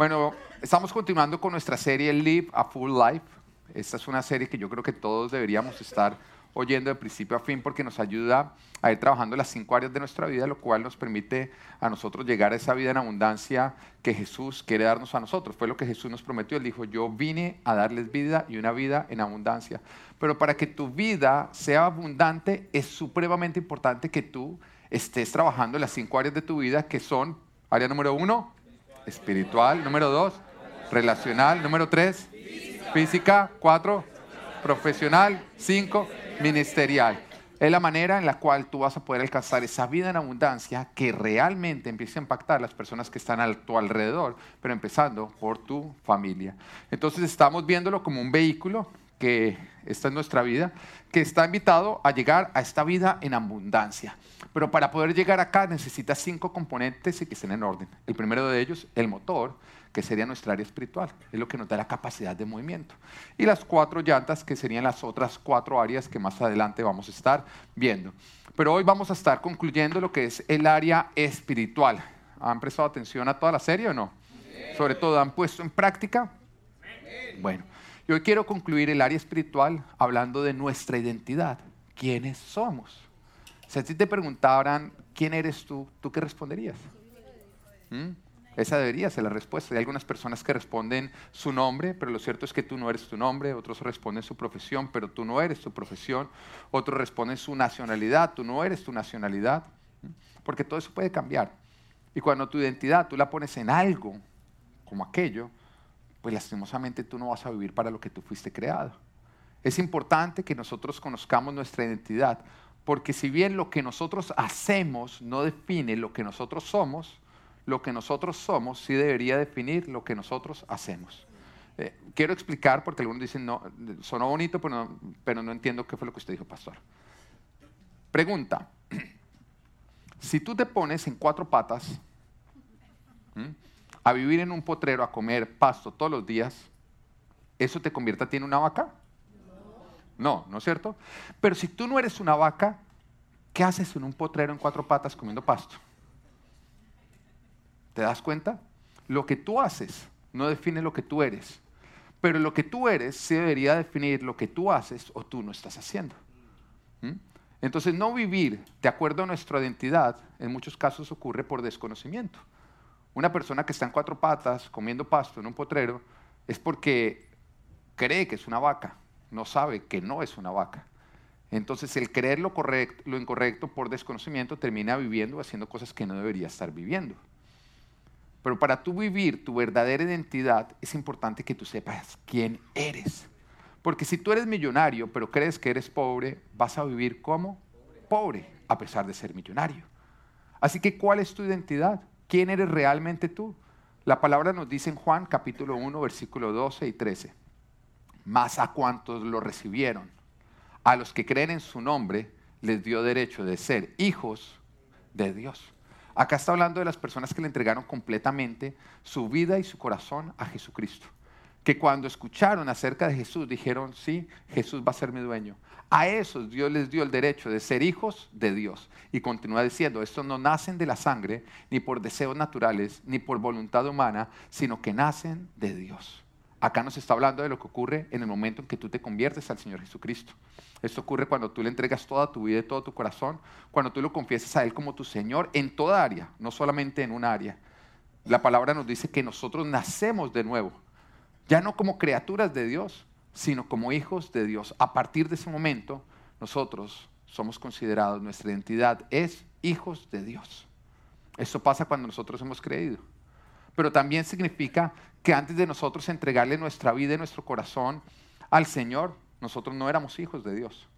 Bueno, estamos continuando con nuestra serie Live a Full Life. Esta es una serie que yo creo que todos deberíamos estar oyendo de principio a fin porque nos ayuda a ir trabajando las cinco áreas de nuestra vida, lo cual nos permite a nosotros llegar a esa vida en abundancia que Jesús quiere darnos a nosotros. Fue lo que Jesús nos prometió. Él dijo, yo vine a darles vida y una vida en abundancia. Pero para que tu vida sea abundante es supremamente importante que tú estés trabajando las cinco áreas de tu vida que son, área número uno, espiritual, número dos, relacional, número tres, física, cuatro, profesional, cinco, ministerial. Es la manera en la cual tú vas a poder alcanzar esa vida en abundancia que realmente empiece a impactar a las personas que están a tu alrededor, pero empezando por tu familia. Entonces estamos viéndolo como un vehículo que está en nuestra vida, que está invitado a llegar a esta vida en abundancia. Pero para poder llegar acá necesitas cinco componentes y que estén en orden. El primero de ellos, el motor, que sería nuestra área espiritual, es lo que nos da la capacidad de movimiento. Y las cuatro llantas, que serían las otras cuatro áreas que más adelante vamos a estar viendo. Pero hoy vamos a estar concluyendo lo que es el área espiritual. ¿Han prestado atención a toda la serie o no? Sobre todo, ¿han puesto en práctica? Bueno, yo quiero concluir el área espiritual hablando de nuestra identidad. ¿Quiénes somos? Si a ti te preguntaran, ¿quién eres tú? ¿Tú qué responderías? ¿Mm? Esa debería ser la respuesta. Hay algunas personas que responden su nombre, pero lo cierto es que tú no eres tu nombre. Otros responden su profesión, pero tú no eres tu profesión. Otros responden su nacionalidad, tú no eres tu nacionalidad. Porque todo eso puede cambiar. Y cuando tu identidad tú la pones en algo como aquello, pues lastimosamente tú no vas a vivir para lo que tú fuiste creado. Es importante que nosotros conozcamos nuestra identidad, porque si bien lo que nosotros hacemos no define lo que nosotros somos, lo que nosotros somos sí debería definir lo que nosotros hacemos. Eh, quiero explicar porque algunos dicen, no, sonó bonito, pero no, pero no entiendo qué fue lo que usted dijo, pastor. Pregunta, si tú te pones en cuatro patas a vivir en un potrero, a comer pasto todos los días, ¿eso te convierte a ti en una vaca? No, ¿no es cierto? Pero si tú no eres una vaca, ¿qué haces en un potrero en cuatro patas comiendo pasto? ¿Te das cuenta? Lo que tú haces no define lo que tú eres, pero lo que tú eres sí debería definir lo que tú haces o tú no estás haciendo. ¿Mm? Entonces, no vivir de acuerdo a nuestra identidad en muchos casos ocurre por desconocimiento. Una persona que está en cuatro patas comiendo pasto en un potrero es porque cree que es una vaca, no sabe que no es una vaca. Entonces, el creer lo, correcto, lo incorrecto por desconocimiento termina viviendo haciendo cosas que no debería estar viviendo. Pero para tú vivir tu verdadera identidad es importante que tú sepas quién eres. Porque si tú eres millonario, pero crees que eres pobre, vas a vivir como pobre, a pesar de ser millonario. Así que, ¿cuál es tu identidad? ¿Quién eres realmente tú? La palabra nos dice en Juan capítulo 1, versículo 12 y 13. Más a cuantos lo recibieron, a los que creen en su nombre, les dio derecho de ser hijos de Dios. Acá está hablando de las personas que le entregaron completamente su vida y su corazón a Jesucristo. Que cuando escucharon acerca de Jesús dijeron, sí, Jesús va a ser mi dueño. A esos Dios les dio el derecho de ser hijos de Dios. Y continúa diciendo, estos no nacen de la sangre, ni por deseos naturales, ni por voluntad humana, sino que nacen de Dios. Acá nos está hablando de lo que ocurre en el momento en que tú te conviertes al Señor Jesucristo. Esto ocurre cuando tú le entregas toda tu vida y todo tu corazón, cuando tú lo confiesas a Él como tu Señor en toda área, no solamente en un área. La palabra nos dice que nosotros nacemos de nuevo, ya no como criaturas de Dios, sino como hijos de Dios. A partir de ese momento, nosotros somos considerados, nuestra identidad es hijos de Dios. Eso pasa cuando nosotros hemos creído. Pero también significa que antes de nosotros entregarle nuestra vida y nuestro corazón al Señor, nosotros no éramos hijos de Dios.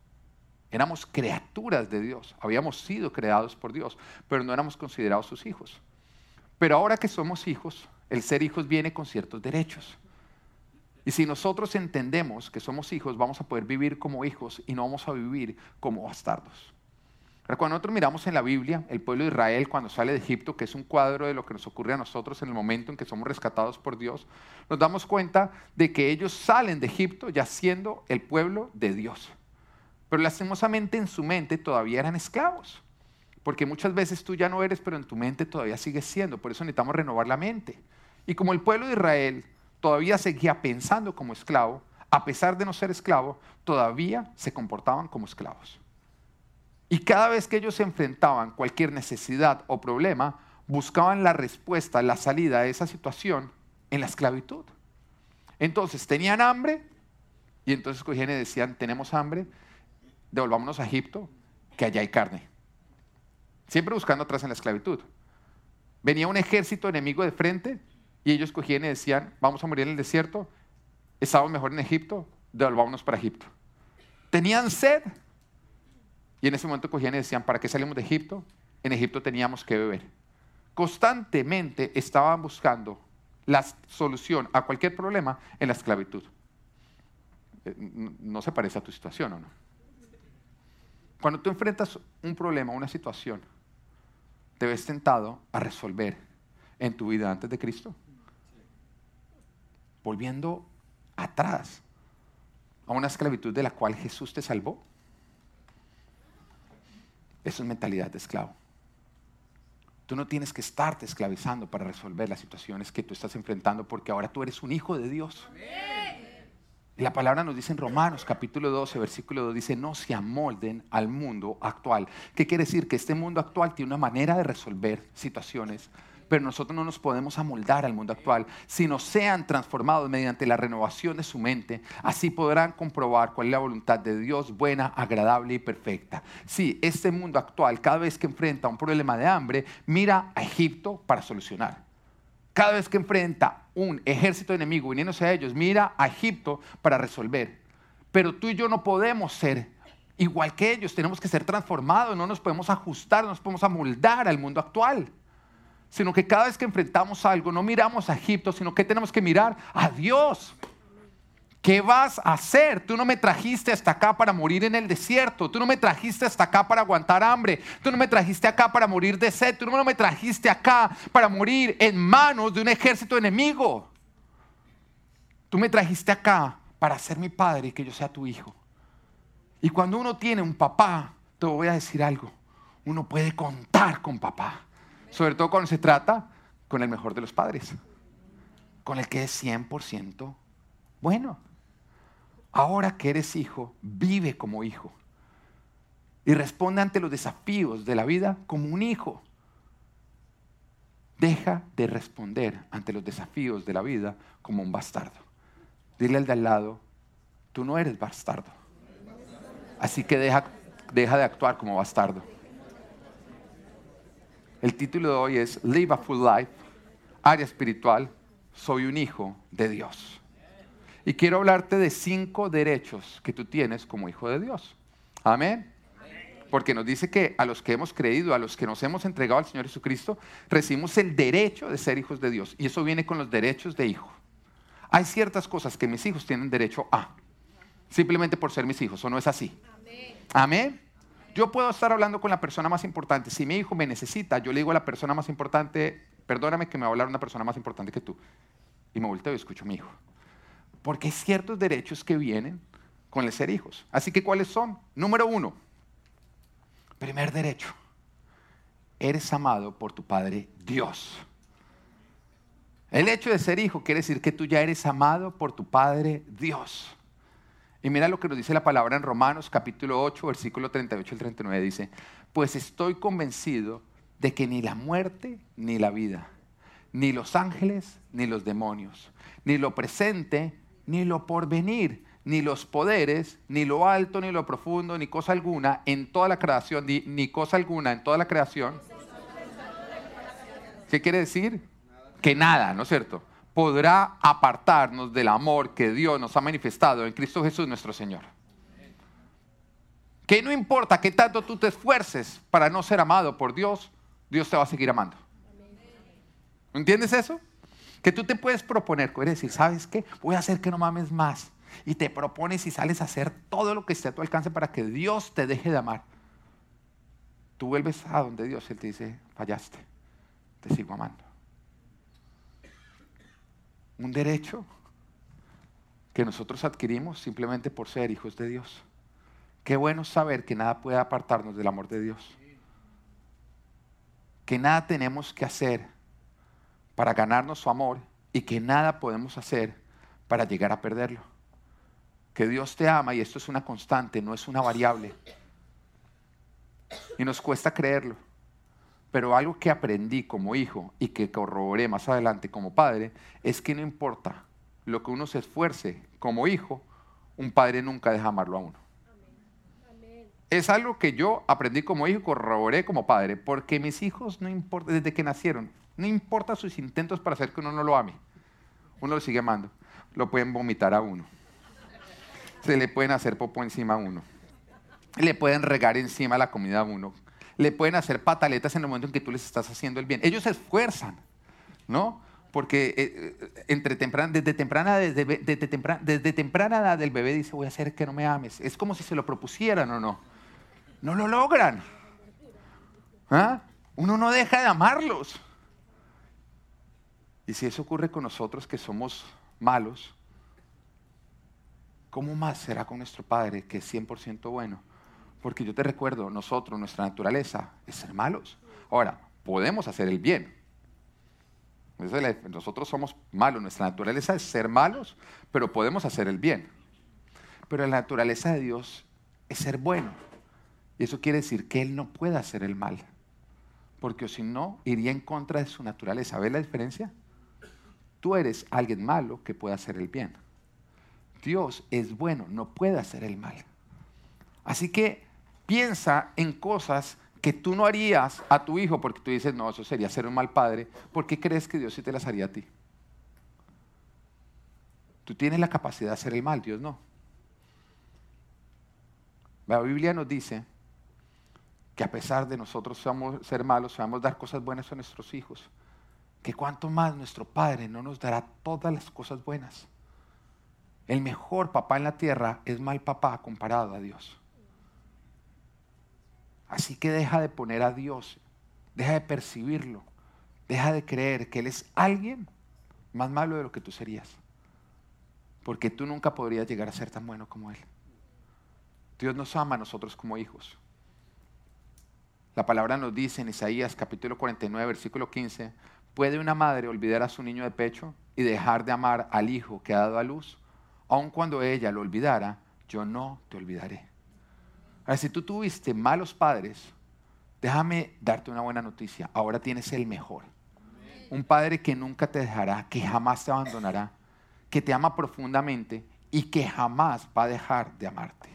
Éramos criaturas de Dios. Habíamos sido creados por Dios, pero no éramos considerados sus hijos. Pero ahora que somos hijos, el ser hijos viene con ciertos derechos. Y si nosotros entendemos que somos hijos, vamos a poder vivir como hijos y no vamos a vivir como bastardos. Cuando nosotros miramos en la Biblia, el pueblo de Israel cuando sale de Egipto, que es un cuadro de lo que nos ocurre a nosotros en el momento en que somos rescatados por Dios, nos damos cuenta de que ellos salen de Egipto ya siendo el pueblo de Dios. Pero lastimosamente en su mente todavía eran esclavos. Porque muchas veces tú ya no eres, pero en tu mente todavía sigues siendo. Por eso necesitamos renovar la mente. Y como el pueblo de Israel todavía seguía pensando como esclavo, a pesar de no ser esclavo, todavía se comportaban como esclavos. Y cada vez que ellos se enfrentaban cualquier necesidad o problema, buscaban la respuesta, la salida a esa situación en la esclavitud. Entonces tenían hambre y entonces cogían y decían, tenemos hambre, devolvámonos a Egipto, que allá hay carne. Siempre buscando atrás en la esclavitud. Venía un ejército enemigo de frente y ellos cogían y decían, vamos a morir en el desierto, estamos mejor en Egipto, devolvámonos para Egipto. Tenían sed y en ese momento cogían y decían, ¿para qué salimos de Egipto? En Egipto teníamos que beber. Constantemente estaban buscando la solución a cualquier problema en la esclavitud. Eh, no se parece a tu situación, ¿o no? Cuando tú enfrentas un problema, una situación, te ves tentado a resolver en tu vida antes de Cristo. Volviendo atrás a una esclavitud de la cual Jesús te salvó. Eso es mentalidad de esclavo. Tú no tienes que estarte esclavizando para resolver las situaciones que tú estás enfrentando porque ahora tú eres un hijo de Dios. La palabra nos dice en Romanos capítulo 12, versículo 2, dice, no se amolden al mundo actual. ¿Qué quiere decir? Que este mundo actual tiene una manera de resolver situaciones, pero nosotros no nos podemos amoldar al mundo actual, sino sean transformados mediante la renovación de su mente. Así podrán comprobar cuál es la voluntad de Dios buena, agradable y perfecta. Sí, este mundo actual, cada vez que enfrenta un problema de hambre, mira a Egipto para solucionar. Cada vez que enfrenta un ejército enemigo viniéndose a ellos, mira a Egipto para resolver. Pero tú y yo no podemos ser igual que ellos, tenemos que ser transformados, no nos podemos ajustar, no nos podemos amoldar al mundo actual. Sino que cada vez que enfrentamos algo, no miramos a Egipto, sino que tenemos que mirar a Dios. ¿Qué vas a hacer? Tú no me trajiste hasta acá para morir en el desierto. Tú no me trajiste hasta acá para aguantar hambre. Tú no me trajiste acá para morir de sed. Tú no me trajiste acá para morir en manos de un ejército enemigo. Tú me trajiste acá para ser mi padre y que yo sea tu hijo. Y cuando uno tiene un papá, te voy a decir algo. Uno puede contar con papá. Sobre todo cuando se trata con el mejor de los padres. Con el que es 100% bueno ahora que eres hijo, vive como hijo. Y responde ante los desafíos de la vida como un hijo. Deja de responder ante los desafíos de la vida como un bastardo. Dile al de al lado, tú no eres bastardo. Así que deja, deja de actuar como bastardo. El título de hoy es Live a Full Life, área espiritual, soy un hijo de Dios. Y quiero hablarte de cinco derechos que tú tienes como hijo de Dios. Amén. Porque nos dice que a los que hemos creído, a los que nos hemos entregado al Señor Jesucristo, recibimos el derecho de ser hijos de Dios. Y eso viene con los derechos de hijo. Hay ciertas cosas que mis hijos tienen derecho a, simplemente por ser mis hijos, o no es así. Amén. Yo puedo estar hablando con la persona más importante. Si mi hijo me necesita, yo le digo a la persona más importante, perdóname que me va a hablar una persona más importante que tú. Y me volteo y escucho a mi hijo. Porque hay ciertos derechos que vienen con el ser hijos. Así que, ¿cuáles son? Número uno, primer derecho. Eres amado por tu Padre Dios. El hecho de ser hijo quiere decir que tú ya eres amado por tu Padre Dios. Y mira lo que nos dice la palabra en Romanos capítulo 8, versículo 38 al 39. Dice, pues estoy convencido de que ni la muerte ni la vida, ni los ángeles ni los demonios, ni lo presente ni lo porvenir, ni los poderes, ni lo alto, ni lo profundo, ni cosa alguna en toda la creación, ni, cosa alguna en toda la creación. ¿Qué quiere decir? Que nada, ¿no es cierto? Podrá apartarnos del amor que Dios nos ha manifestado en Cristo Jesús nuestro Señor. Que no importa que tanto tú te esfuerces para no ser amado por Dios, Dios te va a seguir amando. ¿Entiendes eso? Que tú te puedes proponer, puedes decir, ¿sabes qué? Voy a hacer que no mames más. Y te propones y sales a hacer todo lo que esté a tu alcance para que Dios te deje de amar. Tú vuelves a donde Dios, Él te dice, fallaste, te sigo amando. Un derecho que nosotros adquirimos simplemente por ser hijos de Dios. Qué bueno saber que nada puede apartarnos del amor de Dios. Que nada tenemos que hacer para ganarnos su amor y que nada podemos hacer para llegar a perderlo. Que Dios te ama y esto es una constante, no es una variable. Y nos cuesta creerlo. Pero algo que aprendí como hijo y que corroboré más adelante como padre es que no importa lo que uno se esfuerce como hijo, un padre nunca deja amarlo a uno. Es algo que yo aprendí como hijo y corroboré como padre, porque mis hijos no importa, desde que nacieron, no importa sus intentos para hacer que uno no lo ame, uno lo sigue amando. Lo pueden vomitar a uno, se le pueden hacer popo encima a uno, le pueden regar encima la comida a uno, le pueden hacer pataletas en el momento en que tú les estás haciendo el bien. Ellos se esfuerzan, ¿no? Porque eh, eh, entre temprana, desde, temprana, desde, temprana, desde temprana edad el bebé dice, voy a hacer que no me ames. Es como si se lo propusieran o no. No lo logran. ¿Ah? Uno no deja de amarlos. Y si eso ocurre con nosotros que somos malos, ¿cómo más será con nuestro Padre que es 100% bueno? Porque yo te recuerdo, nosotros, nuestra naturaleza es ser malos. Ahora, podemos hacer el bien. Nosotros somos malos, nuestra naturaleza es ser malos, pero podemos hacer el bien. Pero la naturaleza de Dios es ser bueno. Y eso quiere decir que Él no puede hacer el mal. Porque si no, iría en contra de su naturaleza. ¿Ves la diferencia? Tú eres alguien malo que puede hacer el bien. Dios es bueno, no puede hacer el mal. Así que piensa en cosas que tú no harías a tu hijo porque tú dices, no, eso sería ser un mal padre. ¿Por qué crees que Dios sí te las haría a ti? Tú tienes la capacidad de hacer el mal, Dios no. La Biblia nos dice que a pesar de nosotros ser malos, sabemos dar cosas buenas a nuestros hijos, que cuanto más nuestro Padre no nos dará todas las cosas buenas. El mejor papá en la tierra es mal papá comparado a Dios. Así que deja de poner a Dios, deja de percibirlo, deja de creer que Él es alguien más malo de lo que tú serías. Porque tú nunca podrías llegar a ser tan bueno como Él. Dios nos ama a nosotros como hijos. La palabra nos dice en Isaías capítulo 49, versículo 15, ¿puede una madre olvidar a su niño de pecho y dejar de amar al hijo que ha dado a luz? Aun cuando ella lo olvidara, yo no te olvidaré. Ahora, si tú tuviste malos padres, déjame darte una buena noticia. Ahora tienes el mejor. Un padre que nunca te dejará, que jamás te abandonará, que te ama profundamente y que jamás va a dejar de amarte.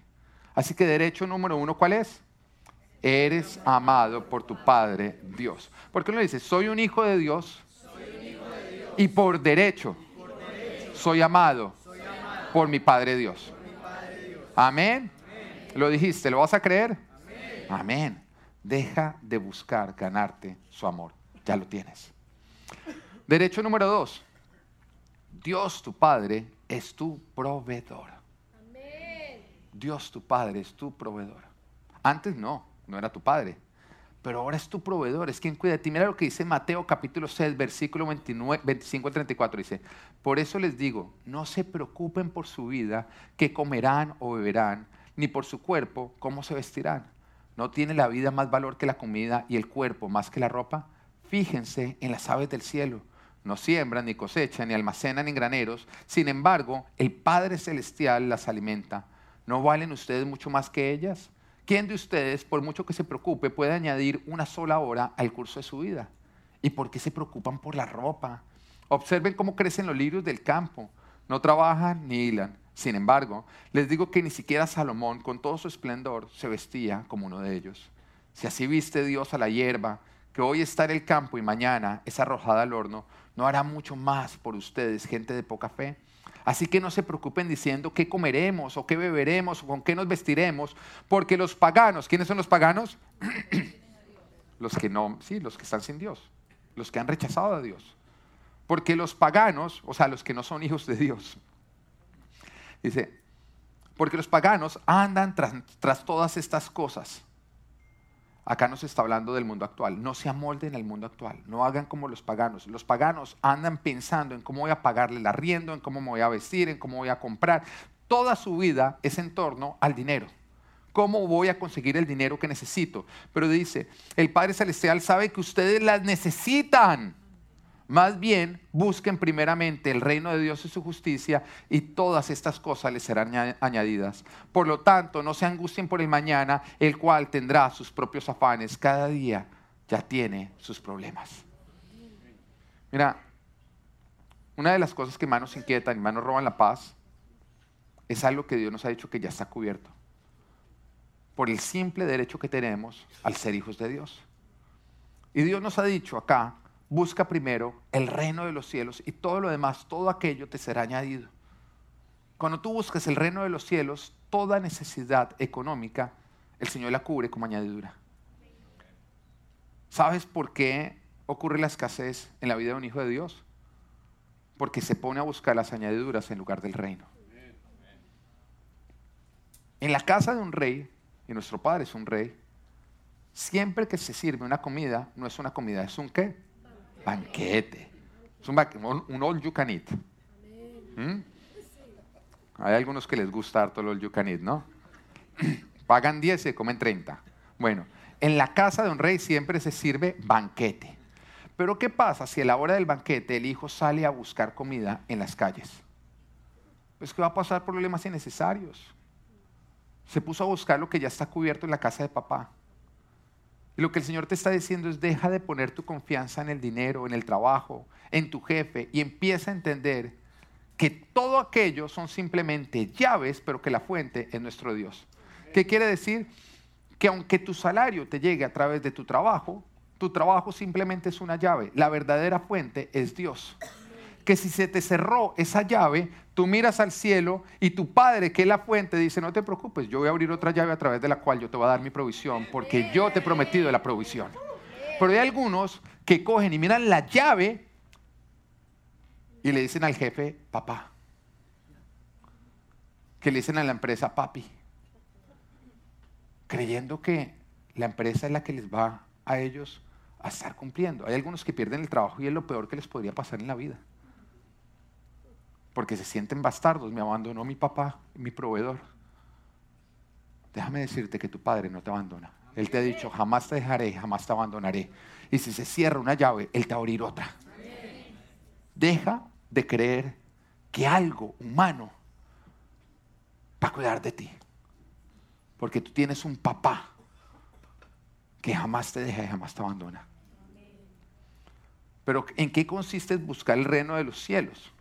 Así que derecho número uno, ¿cuál es? Eres amado por tu Padre Dios. ¿Por qué no dice? Soy un hijo de Dios, y por derecho, soy, amado por mi Padre Dios. Amén. Lo dijiste, ¿lo vas a creer? Amén. Deja de buscar ganarte su amor. Ya lo tienes. Derecho número dos. Dios tu Padre es tu proveedor. Dios tu Padre es tu proveedor. Antes no, no era tu Padre. Pero ahora es tu proveedor, es quien cuida de ti. Mira lo que dice Mateo capítulo 6, versículo 29, 25 al 34. Dice, por eso les digo, no se preocupen por su vida, que comerán o beberán ni por su cuerpo, ¿cómo se vestirán? ¿No tiene la vida más valor que la comida y el cuerpo más que la ropa? Fíjense en las aves del cielo. No siembran, ni cosechan, ni almacenan en graneros. Sin embargo, el Padre Celestial las alimenta. ¿No valen ustedes mucho más que ellas? ¿Quién de ustedes, por mucho que se preocupe, puede añadir una sola hora al curso de su vida? ¿Y por qué se preocupan por la ropa? Observen cómo crecen los lirios del campo. No trabajan ni hilan. Sin embargo, les digo que ni siquiera Salomón, con todo su esplendor, se vestía como uno de ellos. Si así viste Dios a la hierba, que hoy está en el campo y mañana es arrojada al horno, ¿no hará mucho más por ustedes, gente de poca fe? Así que no se preocupen diciendo qué comeremos o qué beberemos o con qué nos vestiremos, porque los paganos, ¿quiénes son los paganos? los que no, sí, los que están sin Dios, los que han rechazado a Dios. Porque los paganos, o sea, los que no son hijos de Dios, Dice, porque los paganos andan tras, todas estas cosas. Acá nos está hablando del mundo actual. No se amolden al mundo actual. No hagan como los paganos. Los paganos andan pensando en cómo voy a pagarle el arriendo, en cómo me voy a vestir, en cómo voy a comprar. Toda su vida es en torno al dinero. ¿Cómo voy a conseguir el dinero que necesito? Pero dice, el Padre Celestial sabe que ustedes las necesitan Más bien, busquen primeramente el reino de Dios y su justicia y todas estas cosas les serán añadidas. Por lo tanto, no se angustien por el mañana, el cual tendrá sus propios afanes. Cada día ya tiene sus problemas. Mira, una de las cosas que más nos inquietan y más nos roban la paz es algo que Dios nos ha dicho que ya está cubierto. Por el simple derecho que tenemos al ser hijos de Dios. Y Dios nos ha dicho acá busca primero el reino de los cielos y todo lo demás, todo aquello te será añadido. Cuando tú buscas el reino de los cielos, toda necesidad económica, el Señor la cubre como añadidura. ¿Sabes por qué ocurre la escasez en la vida de un hijo de Dios? Porque se pone a buscar las añadiduras en lugar del reino. En la casa de un rey, y nuestro padre es un rey, siempre que se sirve una comida, no es una comida, es un qué? Banquete. Es un, un all you can eat. ¿Mm? Hay algunos que les gusta todo el all you can eat, ¿no? Pagan 10 y se comen 30. Bueno, en la casa de un rey siempre se sirve banquete. Pero ¿qué pasa si a la hora del banquete el hijo sale a buscar comida en las calles? Pues que va a pasar problemas innecesarios. Se puso a buscar lo que ya está cubierto en la casa de papá. Lo que el Señor te está diciendo es deja de poner tu confianza en el dinero, en el trabajo, en tu jefe y empieza a entender que todo aquello son simplemente llaves, pero que la fuente es nuestro Dios. ¿Qué quiere decir? Que aunque tu salario te llegue a través de tu trabajo, tu trabajo simplemente es una llave. La verdadera fuente es Dios que si se te cerró esa llave, tú miras al cielo y tu Padre, que es la fuente, dice, no te preocupes, yo voy a abrir otra llave a través de la cual yo te voy a dar mi provisión, porque yo te he prometido la provisión. Pero hay algunos que cogen y miran la llave y le dicen al jefe, papá. Que le dicen a la empresa, papi. Creyendo que la empresa es la que les va a ellos a estar cumpliendo. Hay algunos que pierden el trabajo y es lo peor que les podría pasar en la vida porque se sienten bastardos, me abandonó mi papá, mi proveedor. Déjame decirte que tu padre no te abandona. Él te ha dicho, jamás te dejaré, jamás te abandonaré. Y si se cierra una llave, Él te va a abrir otra. Deja de creer que algo humano va a cuidar de ti. Porque tú tienes un papá que jamás te deja y jamás te abandona. Pero ¿en qué consiste buscar el reino de los cielos?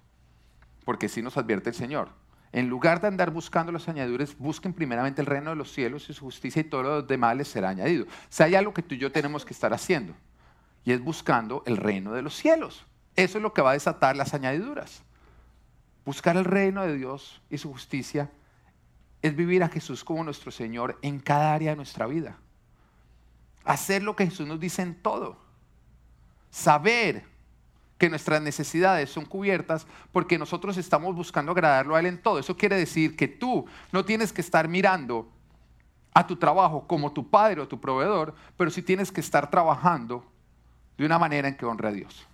Porque sí nos advierte el Señor. En lugar de andar buscando los añadiduras, busquen primeramente el reino de los cielos y su justicia y todo lo demás les será añadido. O sea, hay algo que tú y yo tenemos que estar haciendo y es buscando el reino de los cielos. Eso es lo que va a desatar las añadiduras. Buscar el reino de Dios y su justicia es vivir a Jesús como nuestro Señor en cada área de nuestra vida. Hacer lo que Jesús nos dice en todo. Saber que nuestras necesidades son cubiertas porque nosotros estamos buscando agradarlo a Él en todo. Eso quiere decir que tú no tienes que estar mirando a tu trabajo como tu padre o tu proveedor, pero sí tienes que estar trabajando de una manera en que honre a Dios.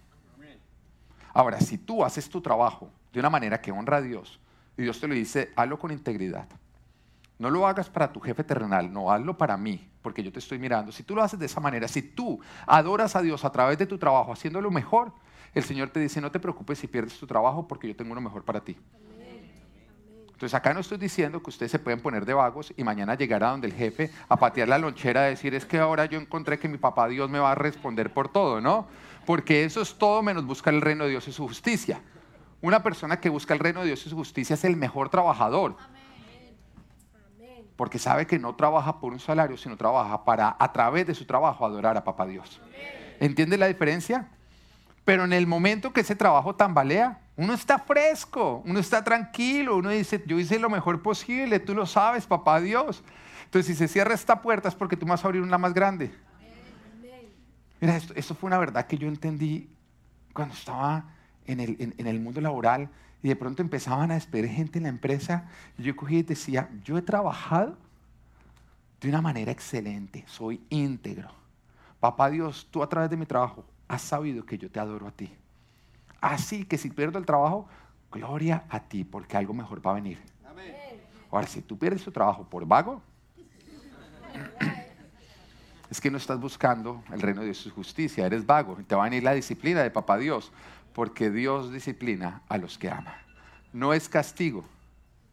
Ahora, si tú haces tu trabajo de una manera que honra a Dios, y Dios te lo dice, hazlo con integridad. No lo hagas para tu jefe terrenal, no, hazlo para mí, porque yo te estoy mirando. Si tú lo haces de esa manera, si tú adoras a Dios a través de tu trabajo, haciéndolo mejor, el Señor te dice, no te preocupes si pierdes tu trabajo porque yo tengo uno mejor para ti. Entonces acá no estoy diciendo que ustedes se pueden poner de vagos y mañana llegar a donde el jefe a patear la lonchera a decir es que ahora yo encontré que mi papá Dios me va a responder por todo, ¿no? Porque eso es todo menos buscar el reino de Dios y su justicia. Una persona que busca el reino de Dios y su justicia es el mejor trabajador. Porque sabe que no trabaja por un salario, sino trabaja para a través de su trabajo adorar a papá Dios. ¿Entiende la diferencia? Pero en el momento que ese trabajo tambalea, uno está fresco, uno está tranquilo, uno dice, yo hice lo mejor posible, tú lo sabes, papá Dios. Entonces, si se cierra esta puerta es porque tú me vas a abrir una más grande. Mira, esto, fue una verdad que yo entendí cuando estaba en el, en el mundo laboral y de pronto empezaban a despedir gente en la empresa. Y yo cogí y decía, yo he trabajado de una manera excelente, soy íntegro. Papá Dios, tú a través de mi trabajo has sabido que yo te adoro a ti. Así que si pierdo el trabajo, gloria a ti, porque algo mejor va a venir. Ahora, si tú pierdes tu trabajo por vago, es que no estás buscando el reino de su justicia, eres vago, te va a venir la disciplina de papá Dios, porque Dios disciplina a los que ama. No es castigo,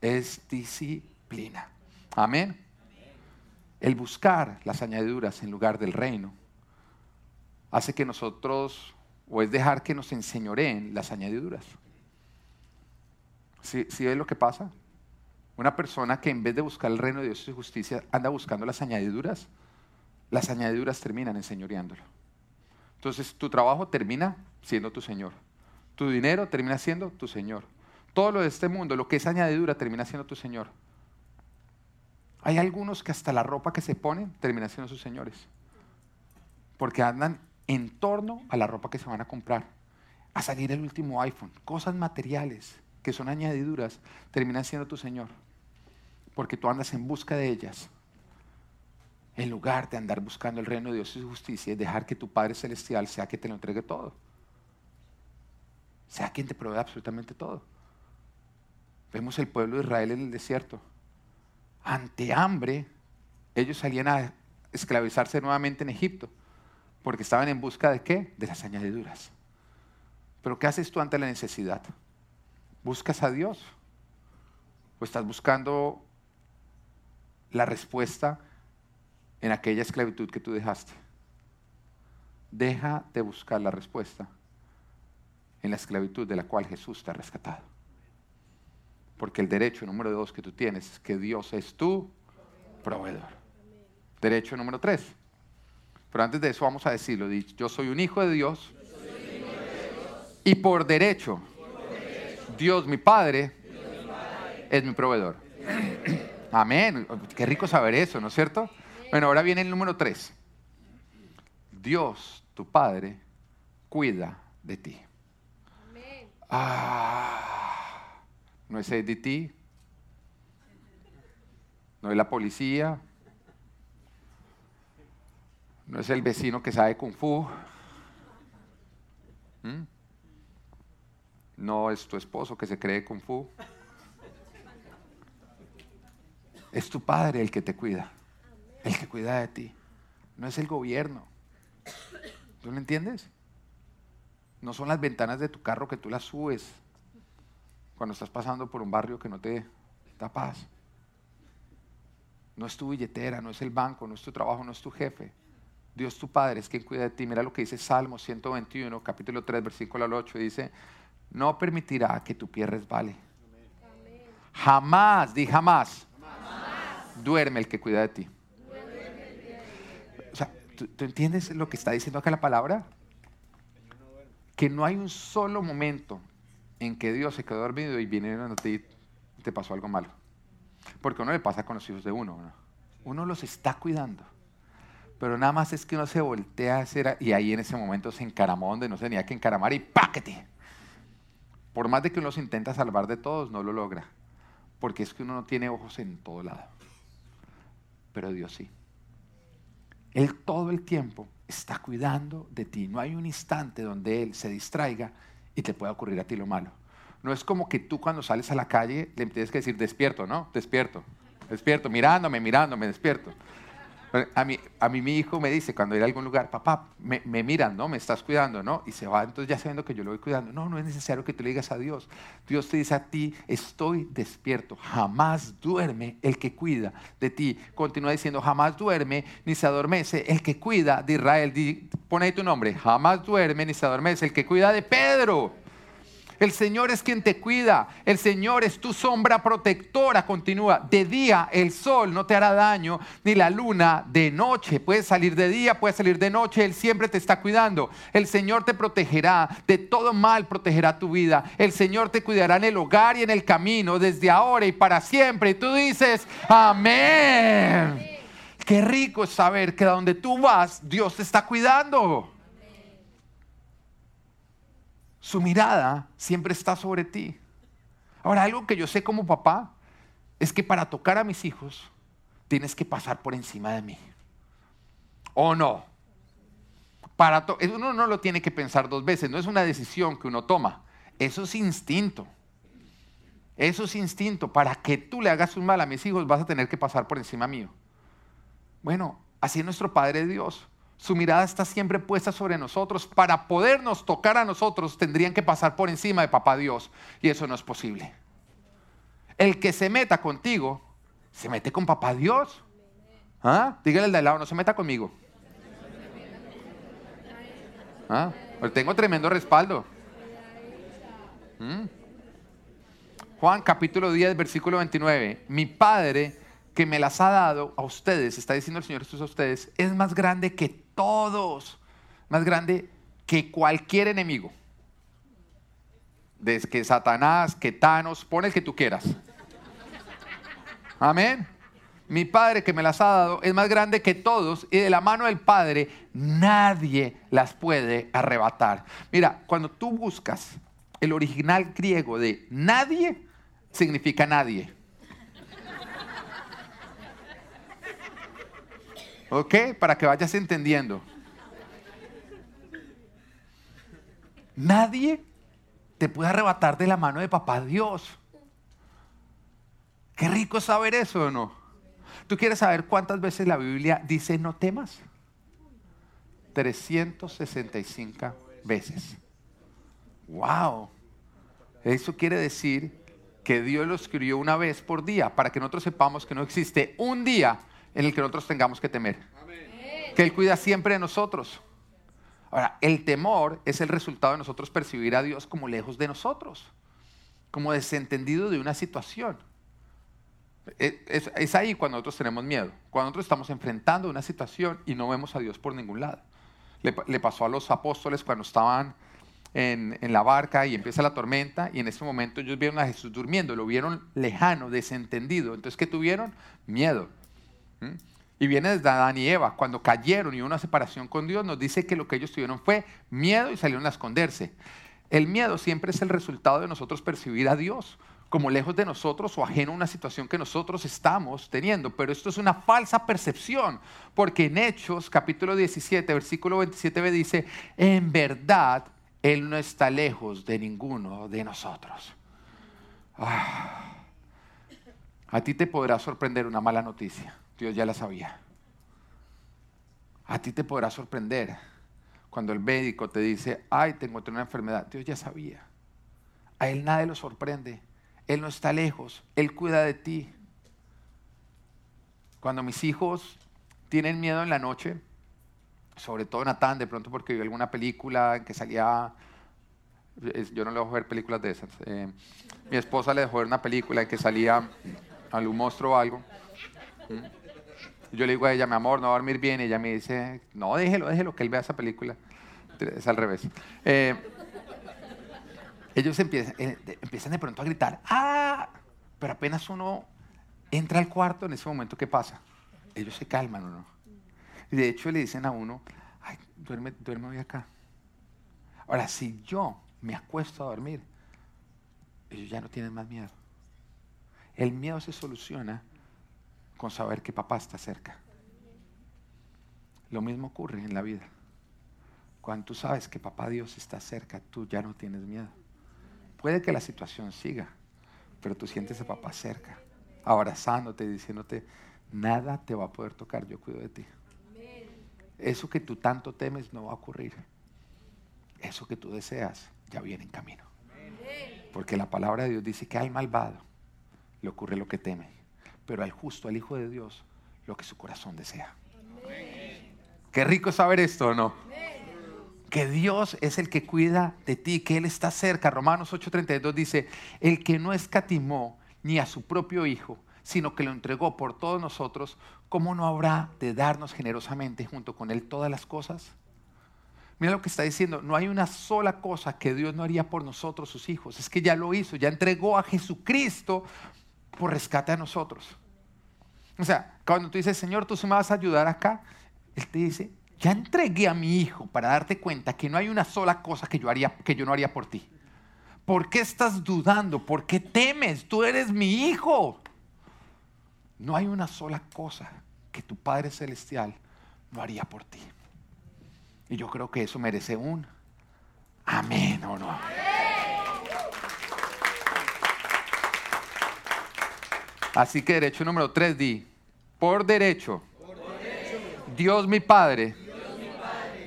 es disciplina. Amén. El buscar las añadiduras en lugar del reino hace que nosotros, o es dejar que nos enseñoreen las añadiduras. ¿Sí, ¿Sí ves lo que pasa? Una persona que en vez de buscar el reino de Dios y su justicia anda buscando las añadiduras, las añadiduras terminan enseñoreándolo. Entonces tu trabajo termina siendo tu Señor. Tu dinero termina siendo tu Señor. Todo lo de este mundo, lo que es añadidura, termina siendo tu Señor. Hay algunos que hasta la ropa que se ponen termina siendo sus señores. Porque andan en torno a la ropa que se van a comprar. A salir el último iPhone. Cosas materiales que son añadiduras terminan siendo tu Señor. Porque tú andas en busca de ellas en lugar de andar buscando el reino de Dios y su justicia, y dejar que tu Padre Celestial sea quien te lo entregue todo. Sea quien te provee absolutamente todo. Vemos el pueblo de Israel en el desierto. Ante hambre, ellos salían a esclavizarse nuevamente en Egipto, porque estaban en busca de qué? De las añadiduras. Pero ¿qué haces tú ante la necesidad? ¿Buscas a Dios? ¿O estás buscando la respuesta en aquella esclavitud que tú dejaste. Deja de buscar la respuesta en la esclavitud de la cual Jesús te ha rescatado. Porque el derecho número dos que tú tienes es que Dios es tu proveedor. Derecho número tres. Pero antes de eso vamos a decirlo. Yo soy un hijo de Dios. Y por derecho, Dios mi Padre, es mi proveedor. Amén. Qué rico saber eso, ¿no es cierto? Bueno, ahora viene el número tres. Dios, tu Padre, cuida de ti. Ah, no es ti, no es la policía, no es el vecino que sabe kung fu, ¿Mm? no es tu esposo que se cree kung fu, es tu padre el que te cuida el que cuida de ti. No es el gobierno. ¿Tú lo entiendes? No son las ventanas de tu carro que tú las subes cuando estás pasando por un barrio que no te da paz. No es tu billetera, no es el banco, no es tu trabajo, no es tu jefe. Dios tu Padre es quien cuida de ti. Mira lo que dice Salmo 121, capítulo 3, versículo 8. Dice, no permitirá que tu pie resbale. Jamás, di jamás, duerme el que cuida de ti. ¿Tú, entiendes lo que está diciendo acá la palabra? Que no hay un solo momento en que Dios se quedó dormido y viene a ti y te pasó algo malo. Porque uno le pasa con los hijos de uno. Uno los está cuidando. Pero nada más es que uno se voltea hacer y ahí en ese momento se encaramó donde no se tenía que encaramar y ¡páquete! Por más de que uno se intenta salvar de todos, no lo logra. Porque es que uno no tiene ojos en todo lado. Pero Dios sí. Él todo el tiempo está cuidando de ti. No hay un instante donde Él se distraiga y te pueda ocurrir a ti lo malo. No es como que tú cuando sales a la calle le tienes que decir despierto, ¿no? Despierto, despierto, mirándome, mirándome, despierto. A mí, a mí mi hijo me dice cuando ir a algún lugar, papá, me, me, miran, ¿no? Me estás cuidando, ¿no? Y se va, entonces ya sabiendo que yo lo voy cuidando. No, no es necesario que tú le digas a Dios. Dios te dice a ti, estoy despierto. Jamás duerme el que cuida de ti. Continúa diciendo, jamás duerme ni se adormece el que cuida de Israel. pone ahí tu nombre. Jamás duerme ni se adormece el que cuida de Pedro. El Señor es quien te cuida. El Señor es tu sombra protectora. Continúa. De día el sol no te hará daño, ni la luna de noche. Puedes salir de día, puedes salir de noche. Él siempre te está cuidando. El Señor te protegerá. De todo mal protegerá tu vida. El Señor te cuidará en el hogar y en el camino, desde ahora y para siempre. Y tú dices, amén. Qué rico es saber que donde tú vas, Dios te está cuidando. Su mirada siempre está sobre ti. Ahora, algo que yo sé como papá es que para tocar a mis hijos tienes que pasar por encima de mí. ¿O no? Para uno no lo tiene que pensar dos veces, no es una decisión que uno toma. Eso es instinto. Eso es instinto. Para que tú le hagas un mal a mis hijos vas a tener que pasar por encima mío. Bueno, Así es nuestro Padre Dios. Su mirada está siempre puesta sobre nosotros. Para podernos tocar a nosotros tendrían que pasar por encima de Papá Dios. Y eso no es posible. El que se meta contigo, se mete con Papá Dios. ¿Ah? Dígale al de al lado, no se meta conmigo. ¿Ah? Tengo tremendo respaldo. ¿Mm? Juan capítulo 10, versículo 29. Mi Padre que me las ha dado a ustedes, está diciendo el Señor Jesús a ustedes, es más grande que todos, más grande que cualquier enemigo. Desde que Satanás, que Thanos, pon el que tú quieras. Amén. Mi Padre que me las ha dado es más grande que todos y de la mano del Padre nadie las puede arrebatar. Mira, cuando tú buscas el original griego de nadie, significa nadie. ¿Ok? Para que vayas entendiendo. Nadie te puede arrebatar de la mano de papá Dios. Qué rico saber eso no. ¿Tú quieres saber cuántas veces la Biblia dice no temas? 365 veces. ¡Wow! Eso quiere decir que Dios lo escribió una vez por día para que nosotros sepamos que no existe un día en el que nosotros tengamos que temer. Que Él cuida siempre de nosotros. Ahora, el temor es el resultado de nosotros percibir a Dios como lejos de nosotros, como desentendido de una situación. E, es, ahí cuando nosotros tenemos miedo, cuando nosotros estamos enfrentando una situación y no vemos a Dios por ningún lado. Le, pasó a los apóstoles cuando estaban en, en, la barca y empieza la tormenta y en ese momento ellos vieron a Jesús durmiendo, lo vieron lejano, desentendido. Entonces, ¿qué tuvieron? Miedo. Y viene desde Adán y Eva, cuando cayeron y hubo una separación con Dios, nos dice que lo que ellos tuvieron fue miedo y salieron a esconderse. El miedo siempre es el resultado de nosotros percibir a Dios como lejos de nosotros o ajeno a una situación que nosotros estamos teniendo. Pero esto es una falsa percepción, porque en Hechos capítulo 17, versículo 27 dice, en verdad Él no está lejos de ninguno de nosotros. Ah. a ti te podrá sorprender una mala noticia. Dios ya la sabía. A ti te podrá sorprender cuando el médico te dice, ay, tengo una enfermedad. Dios ya sabía. A Él nadie lo sorprende. Él no está lejos. Él cuida de ti. Cuando mis hijos tienen miedo en la noche, sobre todo Natán, de pronto porque vio alguna película en que salía... Yo no le dejo ver películas de esas. Eh, mi esposa le dejó ver una película en que salía algún monstruo o algo. ¿Mm? Yo le digo a ella, mi amor, no va a dormir bien. Y ella me dice, no, déjelo, déjelo, que él vea esa película. Es al revés. Eh, ellos empiezan, eh, empiezan de pronto a gritar, ¡ah! Pero apenas uno entra al cuarto, en ese momento, ¿qué pasa? Ellos se calman o no. Y de hecho le dicen a uno, ay, duerme, duerme hoy acá. Ahora, si yo me acuesto a dormir, ellos ya no tienen más miedo. El miedo se soluciona con saber que papá está cerca. Lo mismo ocurre en la vida. Cuando tú sabes que papá Dios está cerca, tú ya no tienes miedo. Puede que la situación siga, pero tú sientes a papá cerca, abrazándote, diciéndote, nada te va a poder tocar, yo cuido de ti. Eso que tú tanto temes no va a ocurrir. Eso que tú deseas ya viene en camino. Porque la palabra de Dios dice que al malvado le ocurre lo que teme pero al justo, al Hijo de Dios, lo que su corazón desea. Qué rico saber esto, ¿no? Que Dios es el que cuida de ti, que Él está cerca. Romanos 8:32 dice, el que no escatimó ni a su propio Hijo, sino que lo entregó por todos nosotros, ¿cómo no habrá de darnos generosamente junto con Él todas las cosas? Mira lo que está diciendo, no hay una sola cosa que Dios no haría por nosotros, sus hijos. Es que ya lo hizo, ya entregó a Jesucristo por rescate a nosotros. O sea, cuando tú dices, Señor, tú se me vas a ayudar acá, Él te dice, ya entregué a mi hijo para darte cuenta que no hay una sola cosa que yo, haría, que yo no haría por ti. ¿Por qué estás dudando? ¿Por qué temes? Tú eres mi hijo. No hay una sola cosa que tu Padre Celestial no haría por ti. Y yo creo que eso merece un amén o no. Así que derecho número 3 di, por derecho, Dios mi Padre,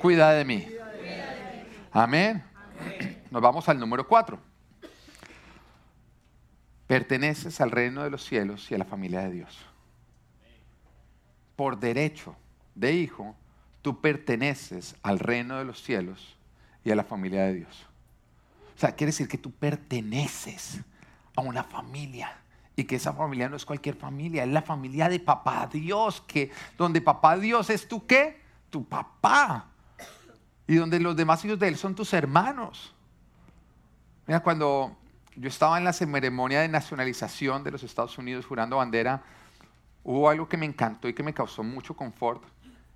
cuida de mí. Amén. Nos vamos al número cuatro. Perteneces al reino de los cielos y a la familia de Dios. Por derecho de hijo, tú perteneces al reino de los cielos y a la familia de Dios. O sea, quiere decir que tú perteneces a una familia y que esa familia no es cualquier familia, es la familia de papá Dios, que donde papá Dios es tu qué? Tu papá. Y donde los demás hijos de él son tus hermanos. Mira, cuando yo estaba en la ceremonia de nacionalización de los Estados Unidos jurando bandera, hubo algo que me encantó y que me causó mucho confort.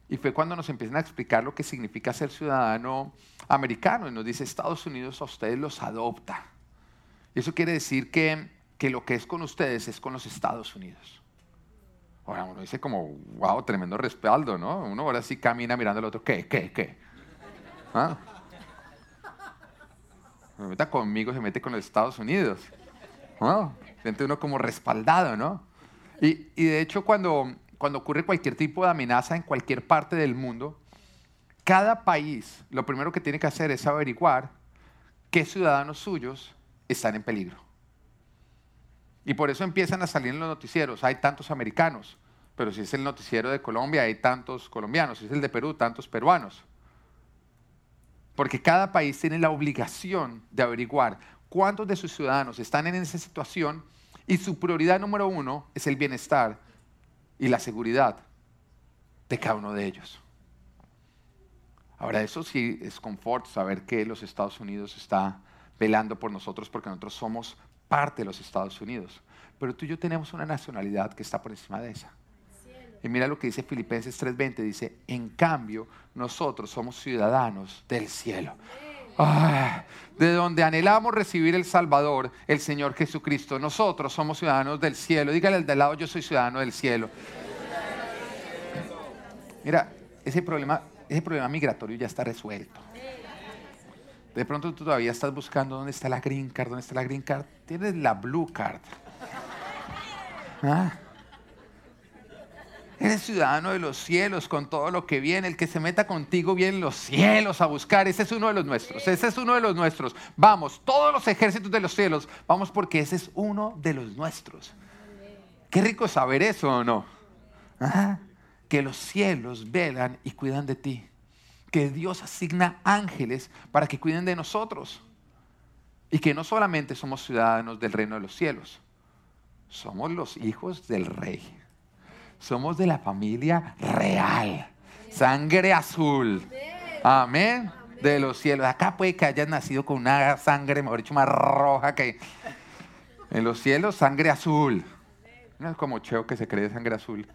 Y fue cuando nos empiezan a explicar lo que significa ser ciudadano americano. Y nos dice, Estados Unidos a ustedes los adopta. Y eso quiere decir que, que lo que es con ustedes es con los Estados Unidos. Ahora uno dice como, wow, tremendo respaldo, ¿no? Uno ahora sí camina mirando al otro, ¿qué, qué, qué? ¿Ah? Me meta conmigo, se mete con los Estados Unidos. ¿no? Siente uno como respaldado, ¿no? Y, y de hecho, cuando, cuando ocurre cualquier tipo de amenaza en cualquier parte del mundo, cada país lo primero que tiene que hacer es averiguar qué ciudadanos suyos están en peligro. Y por eso empiezan a salir en los noticieros. Hay tantos americanos, pero si es el noticiero de Colombia, hay tantos colombianos. Si es el de Perú, tantos peruanos. Porque cada país tiene la obligación de averiguar cuántos de sus ciudadanos están en esa situación y su prioridad número uno es el bienestar y la seguridad de cada uno de ellos. Ahora, eso sí es confort saber que los Estados Unidos está velando por nosotros porque nosotros somos parte de los Estados Unidos. Pero tú y yo tenemos una nacionalidad que está por encima de esa. Y mira lo que dice Filipenses 3:20, dice, en cambio, nosotros somos ciudadanos del cielo. de donde anhelamos recibir el Salvador, el Señor Jesucristo. Nosotros somos ciudadanos del cielo. Dígale al de lado, yo soy ciudadano del cielo. Mira, ese problema, ese problema migratorio ya está resuelto. De pronto tú todavía estás buscando dónde está la green card, dónde está la green card. Tienes la blue card. ¿Ah? Eres ciudadano de los cielos con todo lo que viene. El que se meta contigo viene los cielos a buscar. Ese es uno de los nuestros. Ese es uno de los nuestros. Vamos, todos los ejércitos de los cielos. Vamos porque ese es uno de los nuestros. Qué rico saber eso o no. Que los cielos velan y cuidan de ti. Que Dios asigna ángeles para que cuiden de nosotros. Y que no solamente somos ciudadanos del reino de los cielos. Somos los hijos del rey somos de la familia real, sangre azul. Amén. De los cielos. Acá puede que hayas nacido con una sangre, mejor dicho, más roja que en los cielos, sangre azul. No es como Cheo que se cree sangre azul.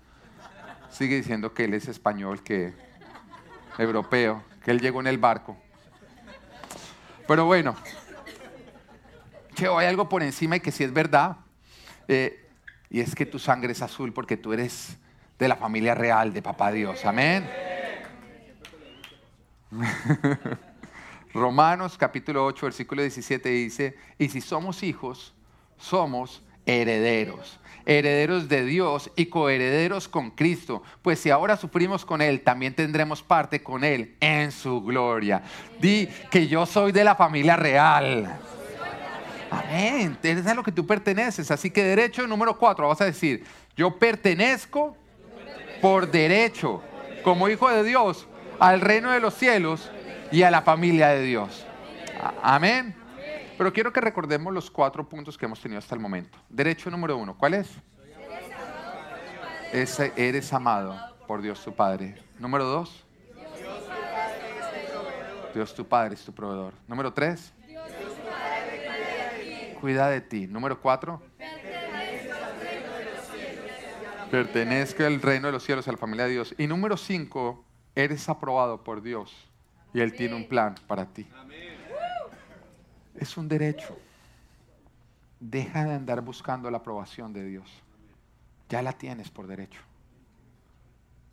Sigue diciendo que él es español, que europeo, que él llegó en el barco. Pero bueno, Cheo, hay algo por encima y que si es verdad. Eh, y es que tu sangre es azul porque tú eres de la familia real de Papá Dios. Amén. Romanos capítulo 8, versículo 17 dice, y si somos hijos, somos herederos, herederos de Dios y coherederos con Cristo, pues si ahora sufrimos con Él, también tendremos parte con Él en su gloria. Di que yo soy de la familia real. Amén. Es a lo que tú perteneces. Así que derecho número cuatro, vas a decir, yo pertenezco por derecho, como hijo de Dios, al reino de los cielos y a la familia de Dios. Amén. Pero quiero que recordemos los cuatro puntos que hemos tenido hasta el momento. Derecho número uno, ¿cuál es? Ese, eres amado por Dios tu Padre. Número dos. Dios tu Padre es tu proveedor. Número tres cuida de ti. Número cuatro. Pertenezca al reino de los cielos, a la familia de Dios. Y número cinco, eres aprobado por Dios y Él tiene un plan para ti. Es un derecho. Deja de andar buscando la aprobación de Dios. Ya la tienes por derecho.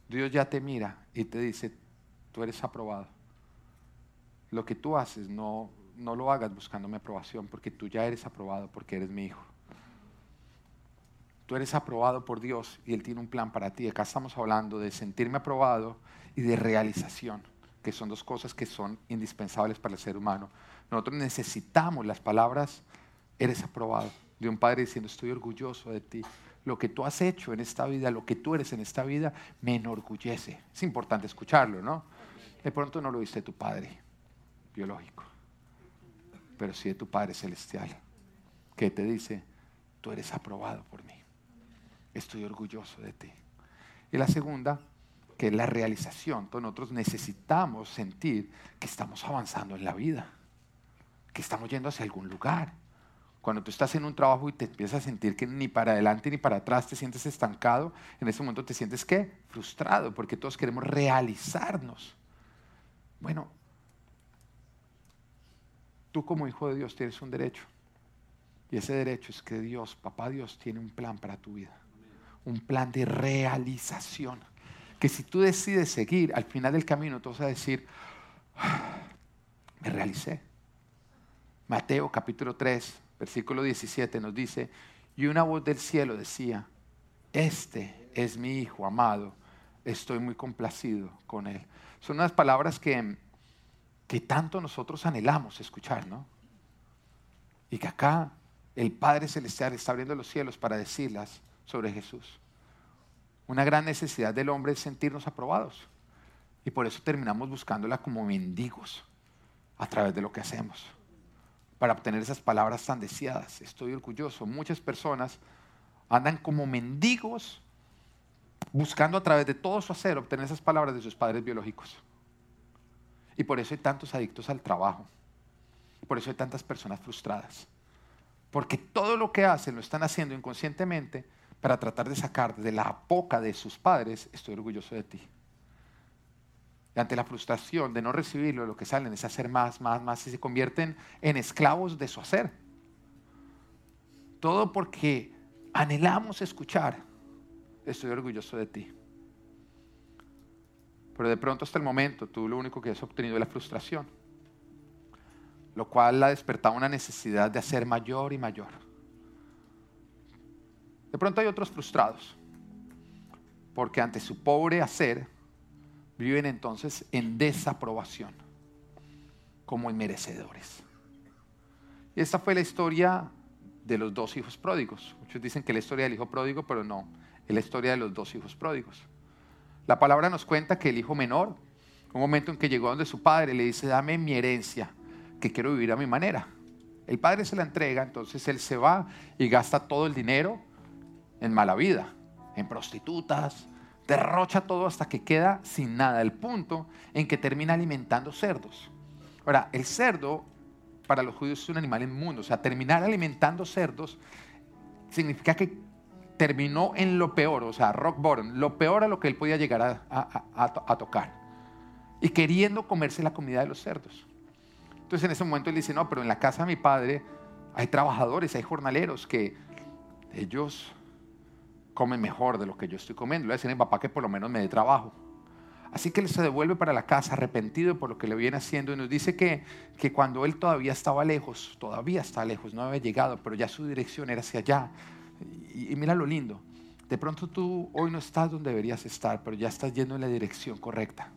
Dios ya te mira y te dice, tú eres aprobado. Lo que tú haces no, no lo hagas buscando mi aprobación, porque tú ya eres aprobado, porque eres mi hijo. tú eres aprobado por Dios y Él tiene un plan para ti. Acá estamos hablando de sentirme aprobado y de realización, son dos cosas que son indispensables para el ser humano. Nosotros necesitamos las palabras, eres aprobado, de un padre diciendo, estoy orgulloso de ti. Lo que tú has hecho en esta vida, lo que tú eres en esta vida, me enorgullece. Es importante escucharlo, ¿no? De pronto no lo viste tu padre biológico, pero sí de tu Padre celestial, que te dice, tú eres aprobado por mí. Estoy orgulloso de ti. Y la segunda, que la realización. Todos nosotros necesitamos sentir que estamos avanzando en la vida, que estamos yendo hacia algún lugar. Cuando tú estás en un trabajo y te empiezas a sentir que ni para adelante ni para atrás te sientes estancado, en ese momento te sientes ¿qué? Frustrado, porque todos queremos realizarnos. Bueno, tú como hijo de Dios tienes un derecho. Y ese derecho es que Dios, papá Dios, tiene un plan para tu vida. Un plan de realización. Que si tú decides seguir, al final del camino tú vas a decir, ah, me realicé. Mateo capítulo 3, versículo 17 nos dice, y una voz del cielo decía, este es mi hijo amado, estoy muy complacido con él. Son unas palabras que, que tanto nosotros anhelamos escuchar, ¿no? Y que acá el Padre Celestial está abriendo los cielos para decirlas sobre Jesús. Una gran necesidad del hombre es sentirnos aprobados. Y por eso terminamos buscándola como mendigos a través de lo que hacemos. Para obtener esas palabras tan deseadas. Estoy orgulloso. Muchas personas andan como mendigos buscando a través de todo su hacer obtener esas palabras de sus padres biológicos. Y por eso hay tantos adictos al trabajo. Por eso hay tantas personas frustradas. Porque todo lo que hacen lo están haciendo inconscientemente para tratar de sacar de la boca de sus padres, estoy orgulloso de ti. Y ante la frustración de no recibirlo, lo que salen es hacer más, más, más y se convierten en esclavos de su hacer. Todo porque anhelamos escuchar, estoy orgulloso de ti. Pero de pronto hasta el momento tú lo único que has obtenido es la frustración lo cual ha despertado una necesidad de hacer mayor y mayor. De pronto hay otros frustrados, porque ante su pobre hacer viven entonces en desaprobación, como inmerecedores. Y esta fue la historia de los dos hijos pródigos. Muchos dicen que la historia del hijo pródigo, pero no, es la historia de los dos hijos pródigos. La palabra nos cuenta que el hijo menor, un momento en que llegó donde su padre, le dice, dame mi herencia que quiero vivir a mi manera. El padre se la entrega, entonces él se va y gasta todo el dinero en mala vida, en prostitutas, derrocha todo hasta que queda sin nada, el punto en que termina alimentando cerdos. Ahora, el cerdo para los judíos es un animal inmundo, o sea, terminar alimentando cerdos significa que terminó en lo peor, o sea, rock bottom, lo peor a lo que él podía llegar a, a tocar, y queriendo comerse la comida de los cerdos. Entonces en ese momento él dice, no, pero en la casa de mi padre hay trabajadores, hay jornaleros que ellos comen mejor de lo que yo estoy comiendo. Le decir a mi papá que por lo menos me dé trabajo. Así que él se devuelve para la casa arrepentido por lo que le viene haciendo y nos dice que, que cuando él todavía estaba lejos, todavía está lejos, no había llegado, pero ya su dirección era hacia allá. Y, y mira lo lindo, de pronto tú hoy no estás donde deberías estar, pero ya estás yendo en la dirección correcta.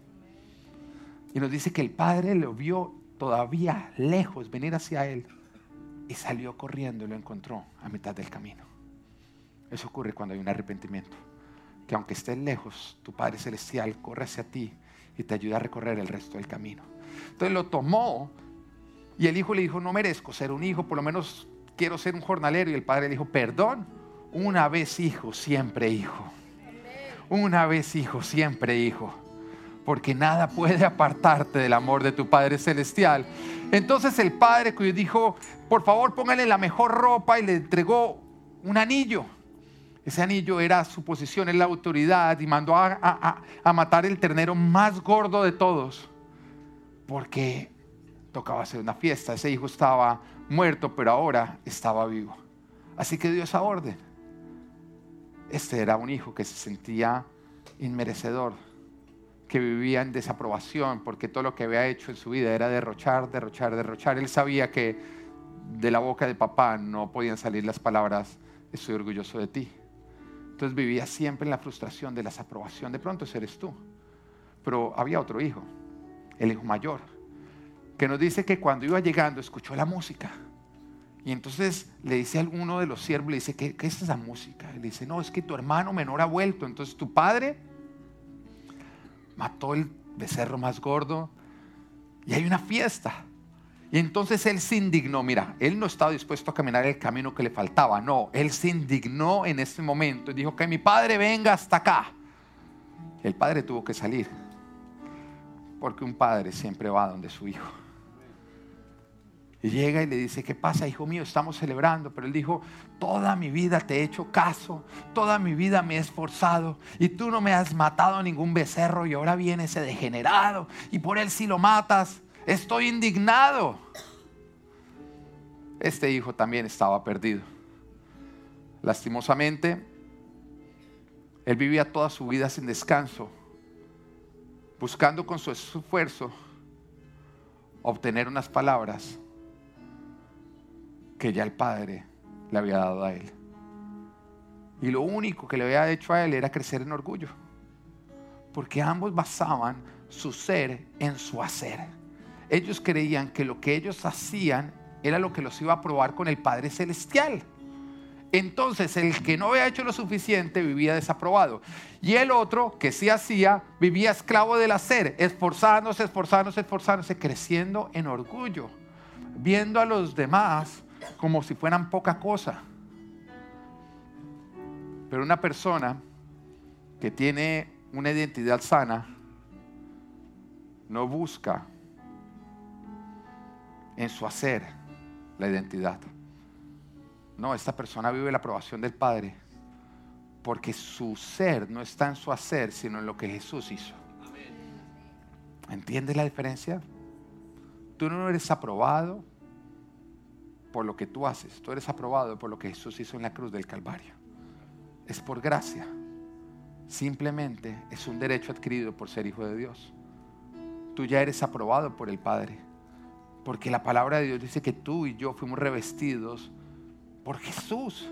Y nos dice que el padre lo vio todavía lejos venir hacia él y salió corriendo y lo encontró a mitad del camino. Eso ocurre cuando hay un arrepentimiento. Que aunque estés lejos, tu Padre Celestial corre hacia ti y te ayuda a recorrer el resto del camino. Entonces lo tomó y el hijo le dijo, no merezco ser un hijo, por lo menos quiero ser un jornalero. Y el padre le dijo, perdón, una vez hijo, siempre hijo. Una vez hijo, siempre hijo porque nada puede apartarte del amor de tu Padre Celestial. Entonces el Padre dijo, por favor póngale la mejor ropa y le entregó un anillo. Ese anillo era su posición en la autoridad y mandó a, a matar el ternero más gordo de todos, porque tocaba hacer una fiesta. Ese hijo estaba muerto, pero ahora estaba vivo. Así que dio esa orden. Este era un hijo que se sentía inmerecedor que vivía en desaprobación porque todo lo que había hecho en su vida era derrochar, derrochar, derrochar. Él sabía que de la boca de papá no podían salir las palabras, estoy orgulloso de ti. Entonces vivía siempre en la frustración de la desaprobación. De pronto eres tú. Pero había otro hijo, el hijo mayor, que nos dice que cuando iba llegando escuchó la música. Y entonces le dice a alguno de los siervos, le dice, ¿qué, es esa música? Y le dice, no, es que tu hermano menor ha vuelto. Entonces tu padre mató el becerro más gordo y hay una fiesta. Y entonces él se indignó, mira, él no estaba dispuesto a caminar el camino que le faltaba, no, él se indignó en ese momento y dijo que mi padre venga hasta acá. El padre tuvo que salir, porque un padre siempre va donde su hijo. Y llega y le dice, ¿qué pasa, hijo mío? Estamos celebrando. Pero él dijo, toda mi vida te he hecho caso, toda mi vida me he esforzado y tú no me has matado ningún becerro y ahora viene ese degenerado y por él si lo matas. Estoy indignado. Este hijo también estaba perdido. Lastimosamente, él vivía toda su vida sin descanso, buscando con su esfuerzo obtener unas palabras que ya el Padre le había dado a él. Y lo único que le había hecho a él era crecer en orgullo. Porque ambos basaban su ser en su hacer. Ellos creían que lo que ellos hacían era lo que los iba a probar con el Padre Celestial. Entonces el que no había hecho lo suficiente vivía desaprobado. Y el otro que sí hacía vivía esclavo del hacer, esforzándose, esforzándose, esforzándose, creciendo en orgullo, viendo a los demás como si fueran poca cosa. Pero una persona que tiene una identidad sana no busca en su hacer la identidad. No, esta persona vive la aprobación del Padre porque su ser no está en su hacer, sino en lo que Jesús hizo. ¿Entiendes la diferencia? Tú no eres aprobado por lo que tú haces. Tú eres aprobado por lo que Jesús hizo en la cruz del Calvario. Es por gracia. Simplemente es un derecho adquirido por ser hijo de Dios. Tú ya eres aprobado por el Padre. Porque la palabra de Dios dice que tú y yo fuimos revestidos por Jesús.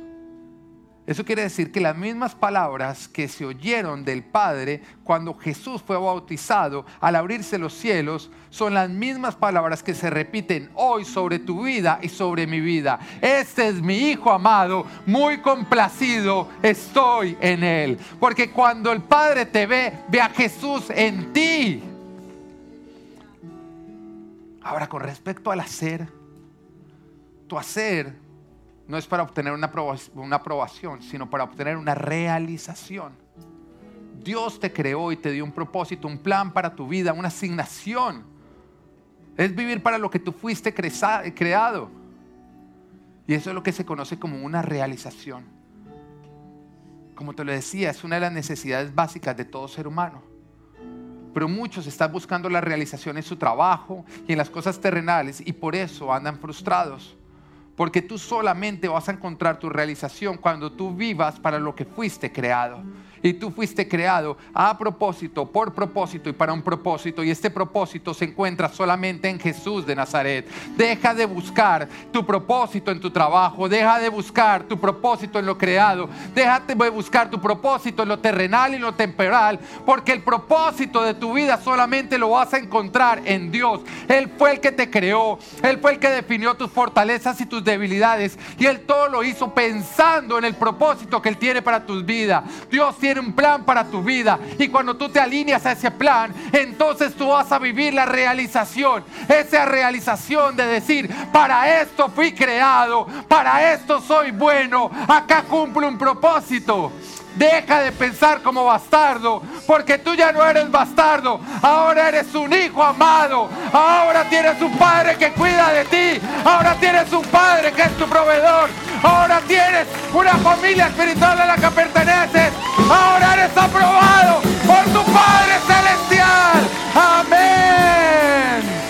Eso quiere decir que las mismas palabras que se oyeron del Padre cuando Jesús fue bautizado al abrirse los cielos son las mismas palabras que se repiten hoy sobre tu vida y sobre mi vida. Este es mi Hijo amado, muy complacido estoy en Él. Porque cuando el Padre te ve, ve a Jesús en ti. Ahora con respecto al hacer, tu hacer no es para obtener una aprobación, sino para obtener una realización. Dios te creó y te dio un propósito, un plan para tu vida, una asignación. Es vivir para lo que tú fuiste creado. Y eso es lo que se conoce como una realización. Como te lo decía, es una de las necesidades básicas de todo ser humano. Pero muchos están buscando la realización en su trabajo y en las cosas terrenales y por eso andan frustrados. Porque tú solamente vas a encontrar tu realización cuando tú vivas para lo que fuiste creado. Y tú fuiste creado a propósito, por propósito y para un propósito. Y este propósito se encuentra solamente en Jesús de Nazaret. Deja de buscar tu propósito en tu trabajo. Deja de buscar tu propósito en lo creado. Déjate de buscar tu propósito en lo terrenal y lo temporal. Porque el propósito de tu vida solamente lo vas a encontrar en Dios. Él fue el que te creó. Él fue el que definió tus fortalezas y tus debilidades. Y Él todo lo hizo pensando en el propósito que Él tiene para tus vidas. Dios tiene tiene un plan para tu vida. Y cuando tú te alineas a ese plan, entonces tú vas a vivir la realización. Esa realización de decir, para esto fui creado, para esto soy bueno, acá cumple un propósito. Deja de pensar como bastardo, porque tú ya no eres bastardo, ahora eres un hijo amado, ahora tienes un padre que cuida de ti, ahora tienes un padre que es tu proveedor, ahora tienes una familia espiritual a la que perteneces, ahora eres aprobado por tu Padre Celestial. Amén.